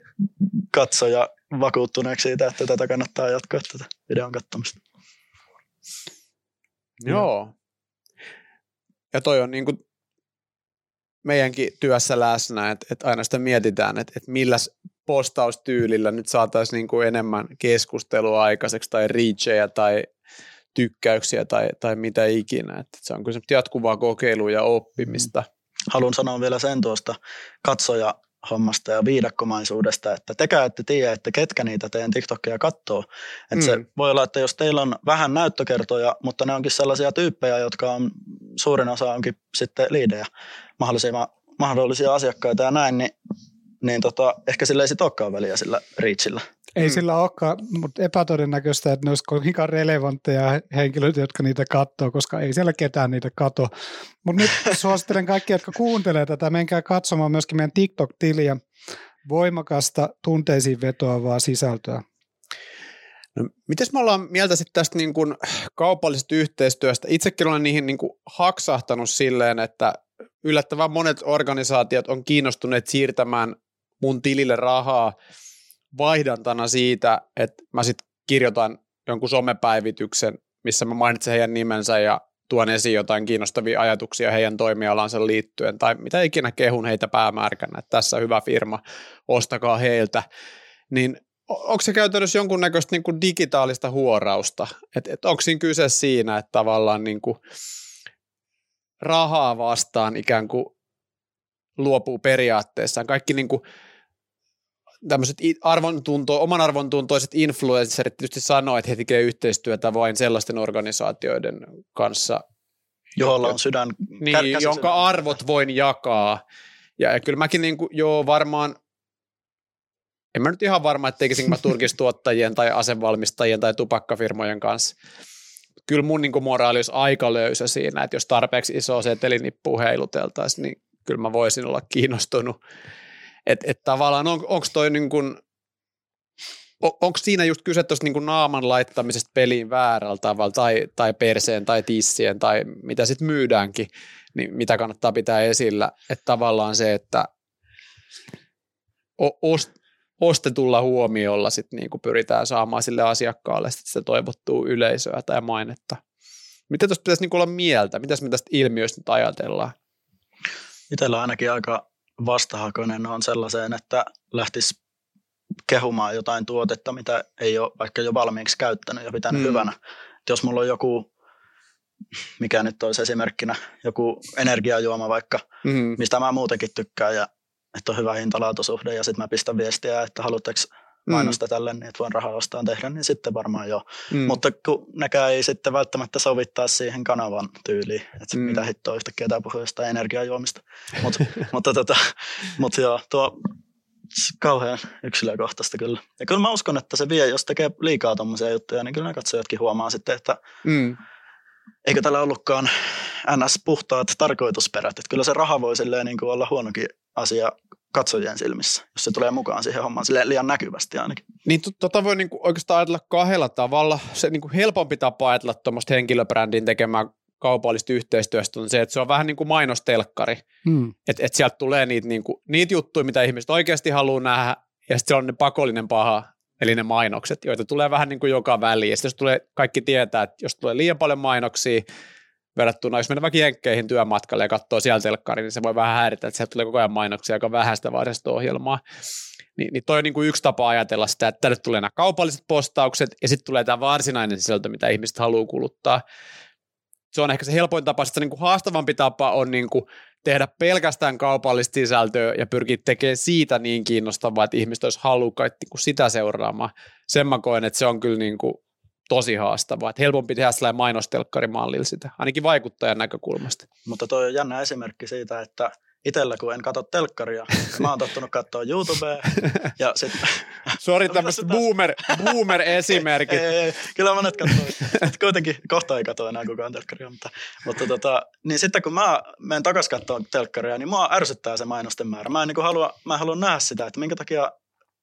katsoja vakuuttuneeksi siitä, että tätä kannattaa jatkaa tätä videon katsomista. Joo. Ja toi on niin kuin meidänkin työssä läsnä, että, että aina sitä mietitään, että, että millä postaustyylillä nyt saataisiin niin kuin enemmän keskustelua aikaiseksi tai reachejä tai tykkäyksiä tai, tai mitä ikinä. Että se on kyllä jatkuvaa kokeilua ja oppimista. Haluan sanoa vielä sen tuosta katsoja hommasta ja viidakkomaisuudesta, että tekää ette tiedä, että ketkä niitä teidän TikTokia katsoo. Että mm. se voi olla, että jos teillä on vähän näyttökertoja, mutta ne onkin sellaisia tyyppejä, jotka on, suurin osa onkin sitten liidejä, mahdollisia, mahdollisia asiakkaita ja näin, niin, niin tota, ehkä sillä ei sitten olekaan väliä sillä reachillä. Ei mm. sillä olekaan, mutta epätodennäköistä, että ne olisi kovinkaan relevantteja henkilöitä, jotka niitä katsoo, koska ei siellä ketään niitä kato. Mutta nyt suosittelen kaikkia, jotka kuuntelee tätä, menkää katsomaan myöskin meidän TikTok-tiliä voimakasta tunteisiin vetoavaa sisältöä. No, miten me ollaan mieltä sitten tästä niin kuin kaupallisesta yhteistyöstä? Itsekin olen niihin niin kuin haksahtanut silleen, että yllättävän monet organisaatiot on kiinnostuneet siirtämään mun tilille rahaa vaihdantana siitä, että mä sitten kirjoitan jonkun somepäivityksen, missä mä mainitsen heidän nimensä ja tuon esiin jotain kiinnostavia ajatuksia heidän toimialansa liittyen, tai mitä ikinä kehun heitä päämärkänä, että tässä hyvä firma, ostakaa heiltä, niin onko se käytännössä jonkunnäköistä niin kuin digitaalista huorausta? Et, et onko siinä kyse siinä, että tavallaan niin kuin rahaa vastaan ikään kuin luopuu periaatteessaan. Kaikki niin kuin tämmöiset arvontunto, oman arvontuntoiset influencerit tietysti sanoo, että he tekevät yhteistyötä vain sellaisten organisaatioiden kanssa, jolla on sydän niin, jonka sydän. arvot voin jakaa. Ja, ja kyllä mäkin niin kuin, joo, varmaan, en mä nyt ihan varma, että tekisinkö mä turkistuottajien tai asevalmistajien tai tupakkafirmojen kanssa. Kyllä mun niin kuin, moraali olisi aika löysä siinä, että jos tarpeeksi iso setelinippu heiluteltaisiin, niin kyllä mä voisin olla kiinnostunut että et tavallaan on, onko toi niin kuin, onko siinä just kyse tuosta niin naaman laittamisesta peliin väärällä tavalla tai, tai perseen tai tissien tai mitä sitten myydäänkin, niin mitä kannattaa pitää esillä, että tavallaan se, että ost, ostetulla huomiolla sit niin kuin pyritään saamaan sille asiakkaalle sit sitä toivottua yleisöä tai mainetta. Mitä tuosta pitäisi niin olla mieltä? Mitäs me tästä ilmiöstä nyt ajatellaan? Itsellä on ainakin aika vastahakoinen on sellaiseen, että lähtisi kehumaan jotain tuotetta, mitä ei ole vaikka jo valmiiksi käyttänyt ja pitänyt mm. hyvänä. Et jos mulla on joku, mikä nyt olisi esimerkkinä, joku energiajuoma vaikka, mm. mistä mä muutenkin tykkään ja että on hyvä hintalaatusuhde ja sitten mä pistän viestiä, että haluatteko mainosta mm. tälle, niin että voin rahaa ostaa tehdä, niin sitten varmaan jo. Mm. Mutta kun nekään ei sitten välttämättä sovittaa siihen kanavan tyyliin, että mm. mitä hittoa yhtäkkiä tämä puhuu jostain energiajuomista. Mut, mutta tota, mut joo, tuo kauhean yksilökohtaista kyllä. Ja kyllä mä uskon, että se vie, jos tekee liikaa tuommoisia juttuja, niin kyllä ne katsojatkin huomaa sitten, että mm. eikö tällä ollutkaan NS-puhtaat tarkoitusperät. Että kyllä se raha voi silleen niin kuin olla huonokin asia katsojien silmissä, jos se tulee mukaan siihen hommaan sille liian näkyvästi ainakin. Niin tota voi niinku oikeastaan ajatella kahdella tavalla. Se niinku helpompi tapa ajatella tuommoista henkilöbrändin tekemää kaupallista yhteistyöstä on se, että se on vähän niin kuin mainostelkkari. Hmm. Että et sieltä tulee niitä, niinku, niitä juttuja, mitä ihmiset oikeasti haluaa nähdä, ja sitten se on ne pakollinen paha, eli ne mainokset, joita tulee vähän niin kuin joka väliin. Ja sitten jos tulee, kaikki tietää, että jos tulee liian paljon mainoksia, verrattuna, jos mennään vaikka Jenkkeihin työmatkalle ja katsoo sieltä telkkari, niin se voi vähän häiritä, että sieltä tulee koko ajan mainoksia aika vähäistä varsinaista ohjelmaa. Ni, niin toi on niin kuin yksi tapa ajatella sitä, että tänne tulee nämä kaupalliset postaukset ja sitten tulee tämä varsinainen sisältö, mitä ihmiset haluaa kuluttaa. Se on ehkä se helpoin tapa, sitten niin kuin haastavampi tapa on niin kuin tehdä pelkästään kaupallista sisältöä ja pyrkiä tekemään siitä niin kiinnostavaa, että ihmiset olisi halukkaita niin sitä seuraamaan. Sen mä koen, että se on kyllä niin kuin tosi haastavaa. Että helpompi tehdä sellainen mainostelkkarimallilla sitä, ainakin vaikuttajan näkökulmasta. Mutta tuo on jännä esimerkki siitä, että itsellä kun en katso telkkaria, mä oon tottunut katsoa YouTubea. Ja sit, Sori tämmöistä boomer, boomer-esimerkit. ei, ei, ei, kyllä monet katsoo. Kuitenkin kohta ei katso enää kukaan telkkaria. Mutta, mutta tota, niin sitten kun mä menen takaisin katsoa telkkaria, niin mua ärsyttää se mainosten määrä. Mä en niin halua, mä en halua nähdä sitä, että minkä takia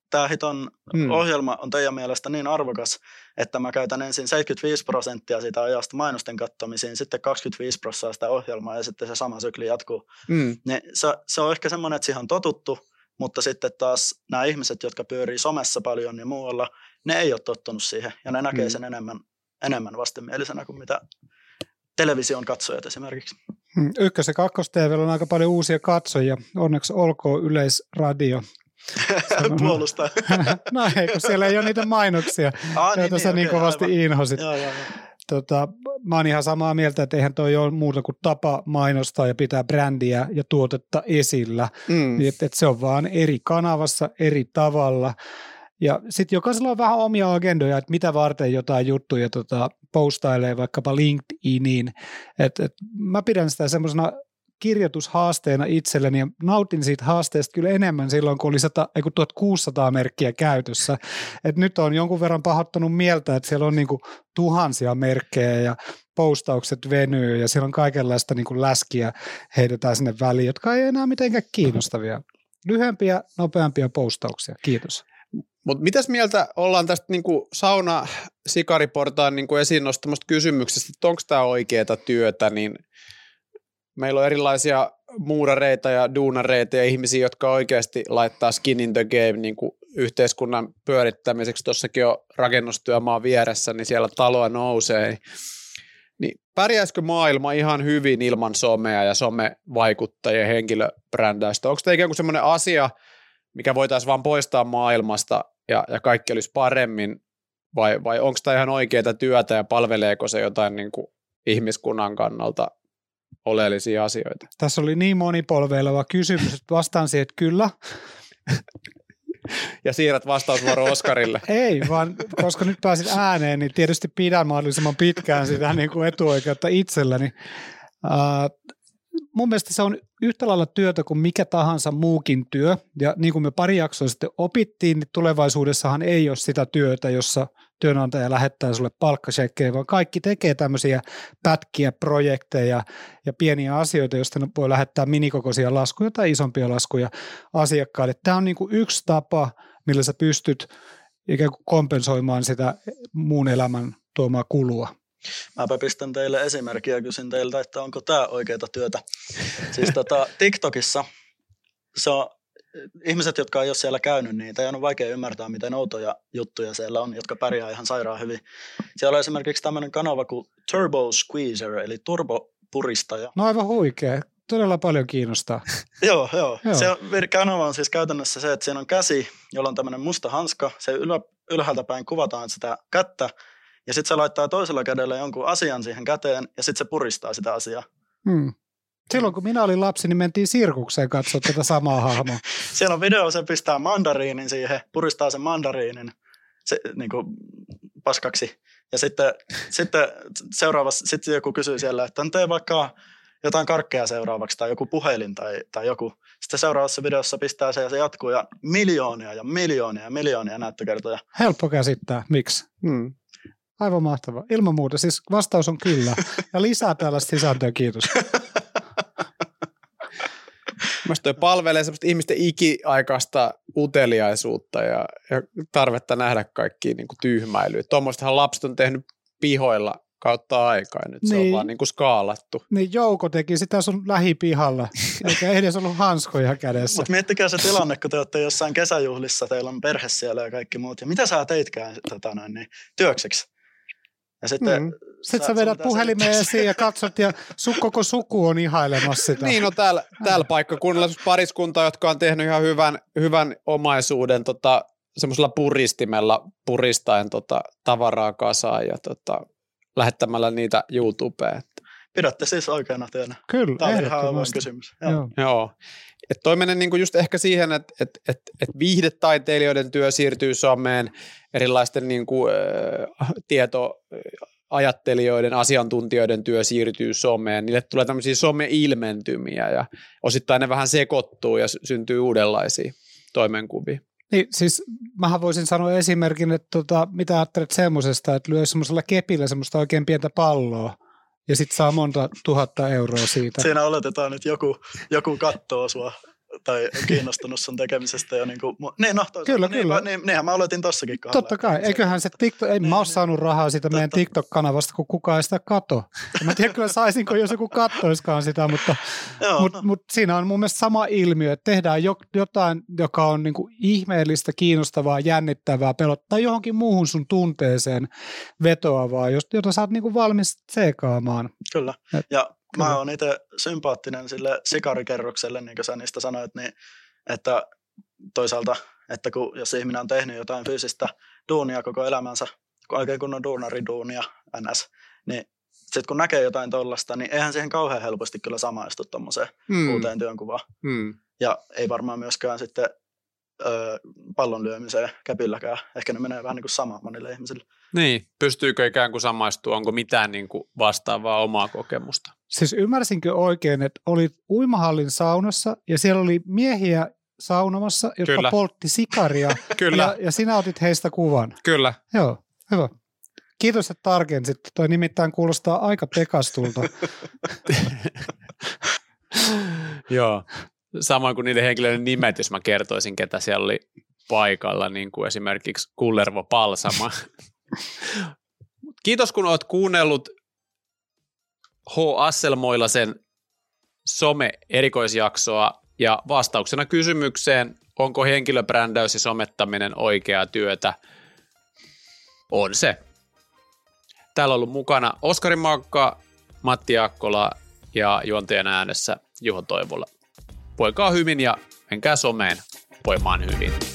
tämä hiton hmm. ohjelma on teidän mielestä niin arvokas, että mä käytän ensin 75 prosenttia siitä ajasta mainosten kattomisiin, sitten 25 prosenttia sitä ohjelmaa ja sitten se sama sykli jatkuu. Hmm. Niin se, se on ehkä semmoinen, että siihen on totuttu, mutta sitten taas nämä ihmiset, jotka pyörii somessa paljon ja muualla, ne ei ole tottunut siihen ja ne näkee hmm. sen enemmän, enemmän vastenmielisenä kuin mitä television katsojat esimerkiksi. Hmm. Ykkös- ja kakkos on aika paljon uusia katsojia. Onneksi olkoon Yleisradio. Puolustaa. no ei, kun siellä ei ole niitä mainoksia, ah, joita niin, sä niin, niin kovasti okay, inhosit. Joo, joo, joo. tota, mä oon ihan samaa mieltä, että eihän toi ole muuta kuin tapa mainostaa ja pitää brändiä ja tuotetta esillä. Mm. Niin, että, että se on vaan eri kanavassa, eri tavalla. Ja sitten jokaisella on vähän omia agendoja, että mitä varten jotain juttuja tota, postailee vaikkapa LinkedIniin. Et, et, mä pidän sitä semmoisena kirjoitushaasteena itselleni ja nautin siitä haasteesta kyllä enemmän silloin, kun oli 100, ei kun 1600 merkkiä käytössä. Et nyt on jonkun verran pahoittanut mieltä, että siellä on niinku tuhansia merkkejä ja postaukset venyy ja siellä on kaikenlaista niinku läskiä heitetään sinne väliin, jotka ei enää mitenkään kiinnostavia. Lyhyempiä, nopeampia postauksia. Kiitos. Mutta mitäs mieltä ollaan tästä niinku sauna sikariportaan niinku esiin nostamasta kysymyksestä, että onko tämä oikeaa työtä, niin meillä on erilaisia muurareita ja duunareita ja ihmisiä, jotka oikeasti laittaa skin in the game niin kuin yhteiskunnan pyörittämiseksi. Tuossakin on rakennustyömaa vieressä, niin siellä taloa nousee. Niin pärjäisikö maailma ihan hyvin ilman somea ja somevaikuttajien henkilöbrändäystä? Onko tämä ikään kuin semmoinen asia, mikä voitaisiin vaan poistaa maailmasta ja, ja kaikki olisi paremmin, vai, vai onko tämä ihan oikeaa työtä ja palveleeko se jotain niin kuin ihmiskunnan kannalta oleellisia asioita? Tässä oli niin monipolveileva kysymys, että vastaan siihen, että kyllä. Ja siirrät vastausvuoro Oskarille. Ei, vaan koska nyt pääsit ääneen, niin tietysti pidän mahdollisimman pitkään sitä niin kuin etuoikeutta itselläni. Uh, mun mielestä se on yhtä lailla työtä kuin mikä tahansa muukin työ. Ja niin kuin me pari jaksoa sitten opittiin, niin tulevaisuudessahan ei ole sitä työtä, jossa työnantaja lähettää sulle palkkasekkejä, vaan kaikki tekee tämmöisiä pätkiä, projekteja ja pieniä asioita, joista ne voi lähettää minikokoisia laskuja tai isompia laskuja asiakkaille. Tämä on niin kuin yksi tapa, millä sä pystyt ikään kuin kompensoimaan sitä muun elämän tuomaa kulua. Mäpä pistän teille esimerkkiä ja kysyn teiltä, että onko tämä oikeaa työtä. Siis tota, TikTokissa se on, ihmiset, jotka ei ole siellä käynyt, niin on vaikea ymmärtää, miten outoja juttuja siellä on, jotka pärjää ihan sairaan hyvin. Siellä on esimerkiksi tämmöinen kanava kuin Turbo Squeezer, eli turbopuristaja. No aivan huikea. Todella paljon kiinnostaa. joo, joo. joo. Se on, kanava on siis käytännössä se, että siinä on käsi, jolla on tämmöinen musta hanska. Se ylä, ylhäältä päin kuvataan sitä kättä, ja sitten se laittaa toisella kädellä jonkun asian siihen käteen ja sitten se puristaa sitä asiaa. Hmm. Silloin kun minä olin lapsi, niin mentiin sirkukseen katsoa tätä samaa hahmoa. Siellä on video, se pistää mandariinin siihen, puristaa sen mandariinin se, niin kuin paskaksi. Ja sitten, sitten seuraavassa, sitten joku kysyy siellä, että tee vaikka jotain karkkeja seuraavaksi tai joku puhelin tai, tai joku. Sitten seuraavassa videossa pistää se ja se jatkuu ja miljoonia ja miljoonia ja miljoonia näyttökertoja. Helppo käsittää. Miksi? Hmm. Aivan mahtava. Ilman muuta. Siis vastaus on kyllä. Ja lisää tällaista sisältöä, kiitos. Mielestäni toi palvelee semmoista ihmisten ikiaikaista uteliaisuutta ja, ja tarvetta nähdä kaikki niin kuin tyhmäilyä. Tuommoistahan lapset on tehnyt pihoilla kautta aikaa. Nyt niin. se on niin. vaan niin kuin skaalattu. Niin Jouko teki sitä sun lähipihalla, eikä edes ollut hanskoja kädessä. Mutta miettikää se tilanne, kun te olette jossain kesäjuhlissa, teillä on perhe siellä ja kaikki muut. Ja mitä sä teitkään tota noin, niin, työkseksi? Ja sitten mm. Sitten sä vedät puhelimeen esiin ja katsot ja su, koko suku on ihailemassa sitä. Niin, no täällä, täällä paikkakunnalla pariskunta, jotka on tehnyt ihan hyvän, hyvän omaisuuden tota, semmoisella puristimella puristaen tota, tavaraa kasaan ja tota, lähettämällä niitä YouTubeen. Pidätte siis oikeana työnä. Kyllä, Tämä on ihan kysymys. Joo. Joo. Et toi menee niinku just ehkä siihen, että et, et, et viihdetaiteilijoiden työ siirtyy someen, erilaisten niinku, ä, tietoajattelijoiden, asiantuntijoiden työ siirtyy someen. Niille tulee tämmöisiä some-ilmentymiä ja osittain ne vähän sekoittuu ja syntyy uudenlaisia toimenkuvia. Niin, siis mähän voisin sanoa esimerkin, että tota, mitä ajattelet semmoisesta, että lyö semmoisella kepillä semmoista oikein pientä palloa, ja sitten saa monta tuhatta euroa siitä. Siinä oletetaan, että joku, joku katsoo sua tai kiinnostunut sun tekemisestä. Ja niin kuin, niin, no, kyllä, niin, kyllä. Niin, niinhän mä oletin tossakin kohdalla. Totta kai, eiköhän se TikTok, ei niin, mä ole niin. saanut rahaa siitä Totta. meidän TikTok-kanavasta, kun kukaan ei sitä kato. Mä en tiedä kyllä saisinko, jos joku kattoiskaan sitä, mutta, Joo, mutta, no. mutta siinä on mun mielestä sama ilmiö, että tehdään jotain, joka on niin kuin ihmeellistä, kiinnostavaa, jännittävää, pelottaa johonkin muuhun sun tunteeseen vetoavaa, jota sä oot niin kuin valmis tsekaamaan. Kyllä, Et, ja Mä oon itse sympaattinen sille sikarikerrokselle, niin kuin sä niistä sanoit, niin, että toisaalta, että kun, jos ihminen on tehnyt jotain fyysistä duunia koko elämänsä, oikein kunnon duunariduunia ns, Niin sitten kun näkee jotain tollasta, niin eihän siihen kauhean helposti kyllä samaistu tuommoiseen Hmm. uuteen työnkuvaan. Hmm. Ja ei varmaan myöskään sitten ö, pallon lyömiseen käpylläkään. Ehkä ne menee vähän niin kuin sama monille ihmisille. Niin, pystyykö ikään kuin samaistua, onko mitään niin kuin vastaavaa omaa kokemusta? Siis ymmärsinkö oikein, että olit uimahallin saunassa ja siellä oli miehiä saunomassa, jotka Kyllä. poltti sikaria Kyllä, ja, ja sinä otit heistä kuvan. kyllä. Joo, hyvä. Kiitos, että tarkensit. Toi nimittäin kuulostaa aika pekastulta. Joo. Samoin kuin niiden henkilöiden nimet, jos mä kertoisin, ketä siellä oli paikalla, niin kuin esimerkiksi Kullervo Palsama. Kiitos, kun oot kuunnellut H. Asselmoilasen some-erikoisjaksoa ja vastauksena kysymykseen, onko henkilöbrändäys ja somettaminen oikeaa työtä, on se. Täällä on ollut mukana Oskari Maakka, Matti Akkola ja juontajan äänessä Juho Toivola. Voikaa hyvin ja menkää someen voimaan hyvin.